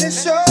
this show.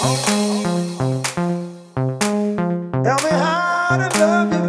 Tell me how to love you.